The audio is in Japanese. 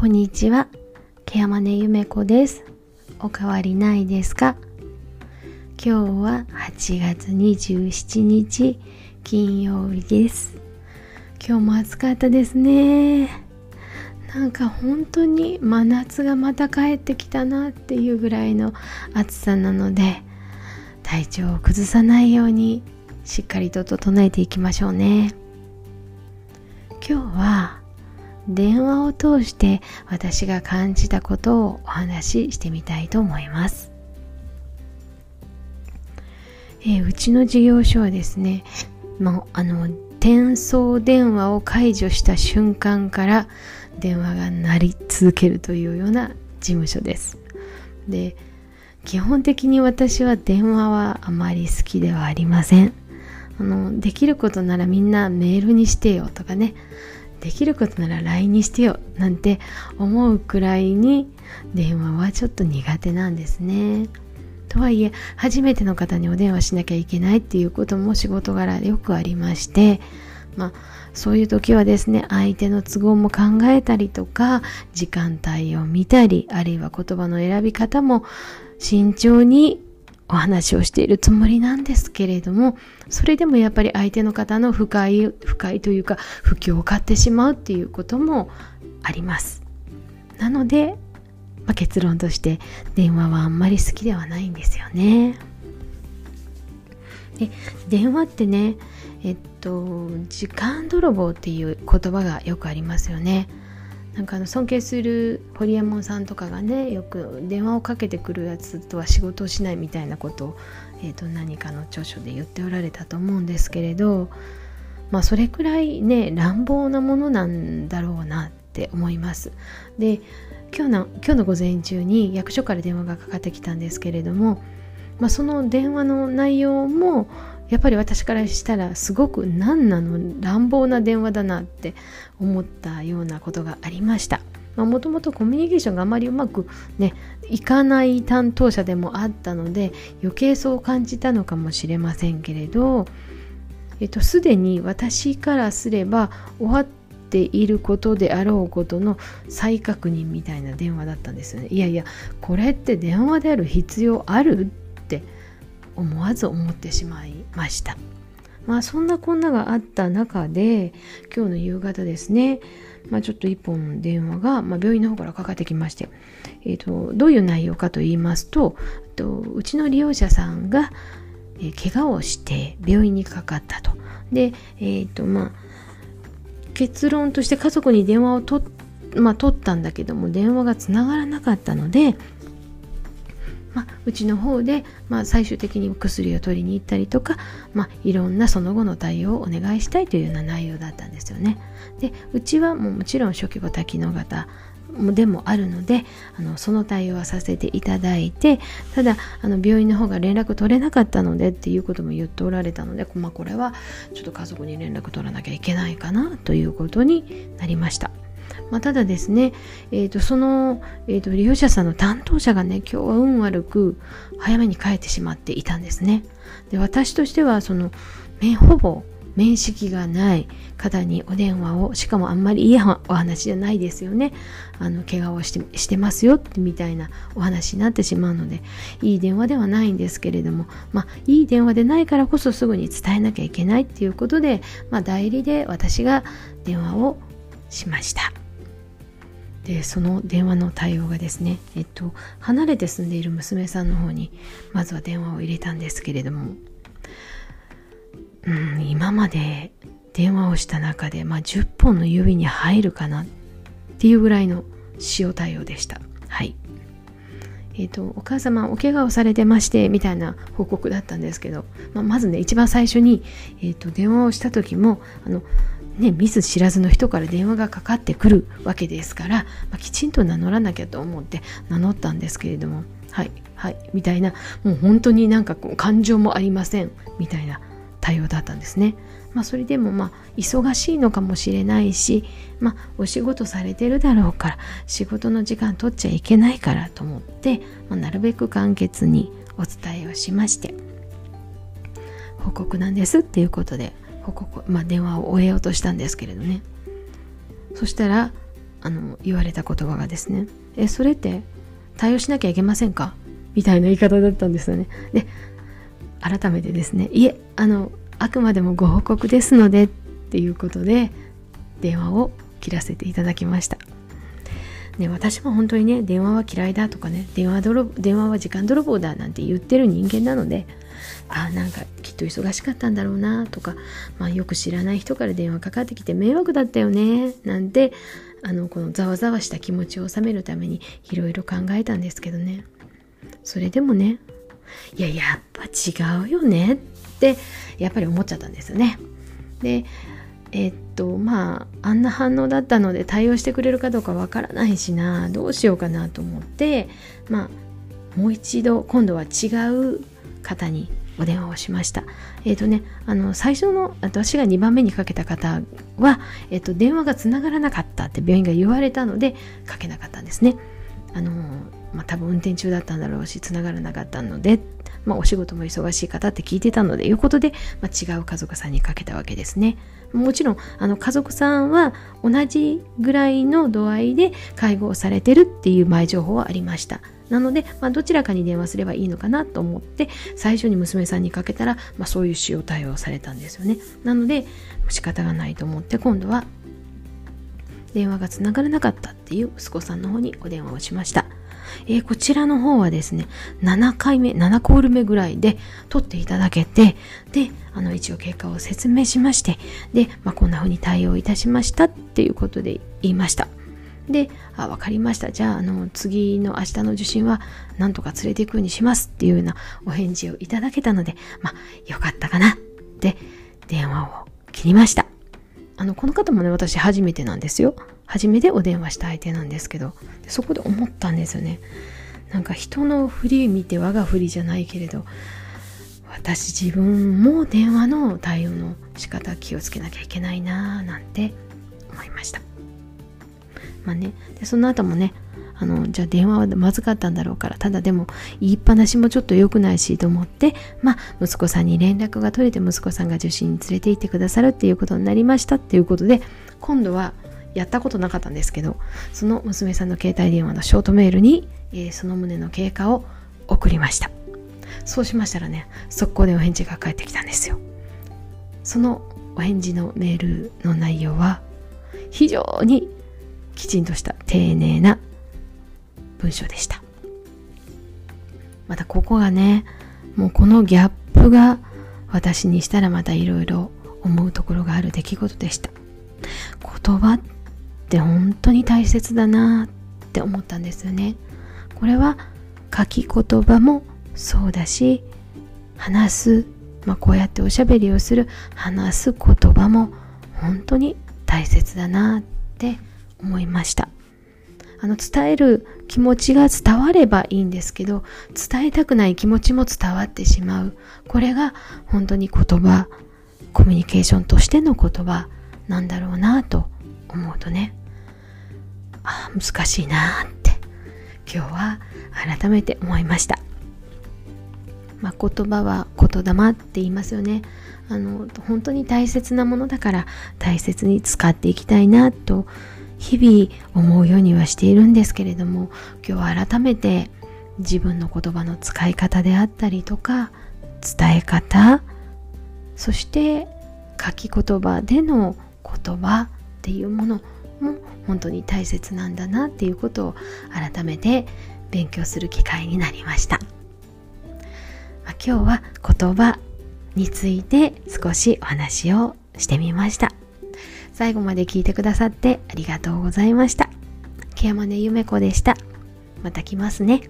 こんにちは。ケアマネゆめこです。おかわりないですか？今日は8月27日金曜日です。今日も暑かったですね。なんか本当に真夏がまた帰ってきたなっていうぐらいの暑さなので体調を崩さないようにしっかりと整えていきましょうね。今日は電話を通して私が感じたことをお話ししてみたいと思います、えーうちの事業所はですねもうあの転送電話を解除した瞬間から電話が鳴り続けるというような事務所です。で基本的に私は電話はあまり好きではありません。あのできることならみんなメールにしてよとかね。できることなら LINE にしてよなんて思うくらいに電話はちょっと苦手なんですね。とはいえ初めての方にお電話しなきゃいけないっていうことも仕事柄よくありましてまあそういう時はですね相手の都合も考えたりとか時間帯を見たりあるいは言葉の選び方も慎重にお話をしているつもりなんですけれどもそれでもやっぱり相手の方の不快不快というか不況を買ってしまうっていうこともあります。なので、まあ、結論として電話はあんまり好きではないんですよね。で電話ってねえっと時間泥棒っていう言葉がよくありますよね。なんかあの尊敬するホリエモンさんとかがねよく電話をかけてくるやつとは仕事をしないみたいなことを、えー、と何かの著書で言っておられたと思うんですけれどまあそれくらいね乱暴なものなんだろうなって思います。で今日の今日の午前中に役所から電話がかかってきたんですけれども、まあ、その電話の内容もやっぱり私からしたらすごく何なの乱暴な電話だなって思ったようなことがありました。もともとコミュニケーションがあまりうまくねいかない担当者でもあったので余計そう感じたのかもしれませんけれどえっとすでに私からすれば終わっていることであろうことの再確認みたいな電話だったんですよね。いやいやこれって電話である必要ある？思わず思ってしまいました。まあそんなこんながあった中で今日の夕方ですね、まあ、ちょっと一本電話が、まあ、病院の方からかかってきまして、えーと、どういう内容かと言いますととうちの利用者さんが、えー、怪我をして病院にかかったと。で、えーとまあ、結論として家族に電話をと、まあ、取ったんだけども電話がつながらなかったのでまあ、うちの方で、まあ、最終的に薬を取りに行ったりとか、まあ、いろんなその後の対応をお願いしたいというような内容だったんですよね。でうちはもうもちろん初期型機能型でもあるのであのその対応はさせていただいてただあの病院の方が連絡取れなかったのでっていうことも言っておられたので、まあ、これはちょっと家族に連絡取らなきゃいけないかなということになりました。まあ、ただですね、えー、とその、えー、と利用者さんの担当者がね今日は運悪く早めに帰ってしまっていたんですね。で私としてはそのほぼ面識がない方にお電話をしかもあんまりいいお話じゃないですよねあの怪我をしてしてますよってみたいなお話になってしまうのでいい電話ではないんですけれどもまあいい電話でないからこそすぐに伝えなきゃいけないっていうことで、まあ、代理で私が電話をしました。でその電話の対応がですね、えっと、離れて住んでいる娘さんの方にまずは電話を入れたんですけれども、うん、今まで電話をした中で、まあ、10本の指に入るかなっていうぐらいの塩対応でした。はいえーと、お母様お怪我をされてましてみたいな報告だったんですけど、まあ、まずね一番最初に、えーと電話をした時もあのね、見ず知らずの人から電話がかかってくるわけですから、まあ、きちんと名乗らなきゃと思って名乗ったんですけれどもはいはいみたいなもう本当になんかこう感情もありませんみたいな対応だったんですね。まあ、それでもまあ忙しいのかもしれないし、まあ、お仕事されてるだろうから仕事の時間取っちゃいけないからと思って、まあ、なるべく簡潔にお伝えをしまして報告なんですっていうことで報告、まあ、電話を終えようとしたんですけれどね。そしたらあの言われた言葉がですねえそれって対応しなきゃいけませんか？みたいな言い方だったんですよね。で改めてですねいえあのあくまでもご報告ですのでっていうことで電話を切らせていただきました。ね、私も本当にね電話は嫌いだとかね電話泥電話は時間泥棒だなんて言ってる人間なのであなんかと忙しかったんだろうなとか、まあ、よく知らない人から電話かかってきて迷惑だったよねなんてあのこのざわざわした気持ちを収めるためにいろいろ考えたんですけどね。それでもねいややっぱ違うよねってやっぱり思っちゃったんですよね。でえっとまああんな反応だったので対応してくれるかどうかわからないしなどうしようかなと思ってまあもう一度今度は違う方にお電話をしました。えっ、ー、とね、あの最初の私が2番目にかけた方は、えっ、ー、と電話がつながらなかったって病院が言われたのでかけなかったんですね。あのまあ、多分運転中だったんだろうしつながらなかったので、まあ、お仕事も忙しい方って聞いてたのでいうことで、まあ、違う家族さんにかけたわけですね。もちろんあの家族さんは同じぐらいの度合いで介護をされてるっていう前情報はありました。なので、まあ、どちらかに電話すればいいのかなと思って最初に娘さんにかけたら、まあ、そういう使用対応されたんですよね。なので仕方がないと思って今度は電話がつながらなかったっていう息子さんの方にお電話をしました。えー、こちらの方はですね、7回目、7コール目ぐらいで取っていただけて、で、あの、一応結果を説明しまして、で、まあ、こんな風に対応いたしましたっていうことで言いました。で、あ、わかりました。じゃあ、あの、次の明日の受診は、なんとか連れて行くようにしますっていうようなお返事をいただけたので、まあ、よかったかなって電話を切りました。あの、この方もね、私初めてなんですよ。初めてお電話した相手なんですけど。そこで思ったんですよね。なんか人の振り見て我が振りじゃないけれど私自分も電話の対応の仕方気をつけなきゃいけないなぁなんて思いました。まあね。でその後もねあのじゃあ電話はまずかったんだろうからただでも言いっぱなしもちょっと良くないしと思ってまあ息子さんに連絡が取れて息子さんが受診に連れて行ってくださるっていうことになりましたっていうことで今度はやったことなかったんですけどその娘さんの携帯電話のショートメールに、えー、その旨の経過を送りました。そうしましたらね速攻でお返事が返ってきたんですよ。そのお返事のメールの内容は非常にきちんとした丁寧な文章でした。またここがねもうこのギャップが私にしたらまたいろいろ思うところがある出来事でした。言葉って本当に大切だなって思ったんですよね。これは書き言葉もそうだし話す、まあ、こうやっておしゃべりをする話す言葉も本当に大切だなって思いました。あの伝える気持ちが伝わればいいんですけど伝えたくない気持ちも伝わってしまう。これが本当に言葉コミュニケーションとしての言葉なんだろうなと思うとねあ難しいなって今日は改めて思いました、まあ、言葉は言霊って言いますよね。あの本当に大切なものだから大切に使っていきたいなと日々思うようにはしているんですけれども今日は改めて自分の言葉の使い方であったりとか伝え方そして書き言葉での言葉っていうものも本当に大切なんだなっていうことを改めて勉強する機会になりました、まあ、今日は言葉について少しお話をしてみました。最後まで聞いてくださってありがとうございました。ケアマネゆめこでした。また来ますね。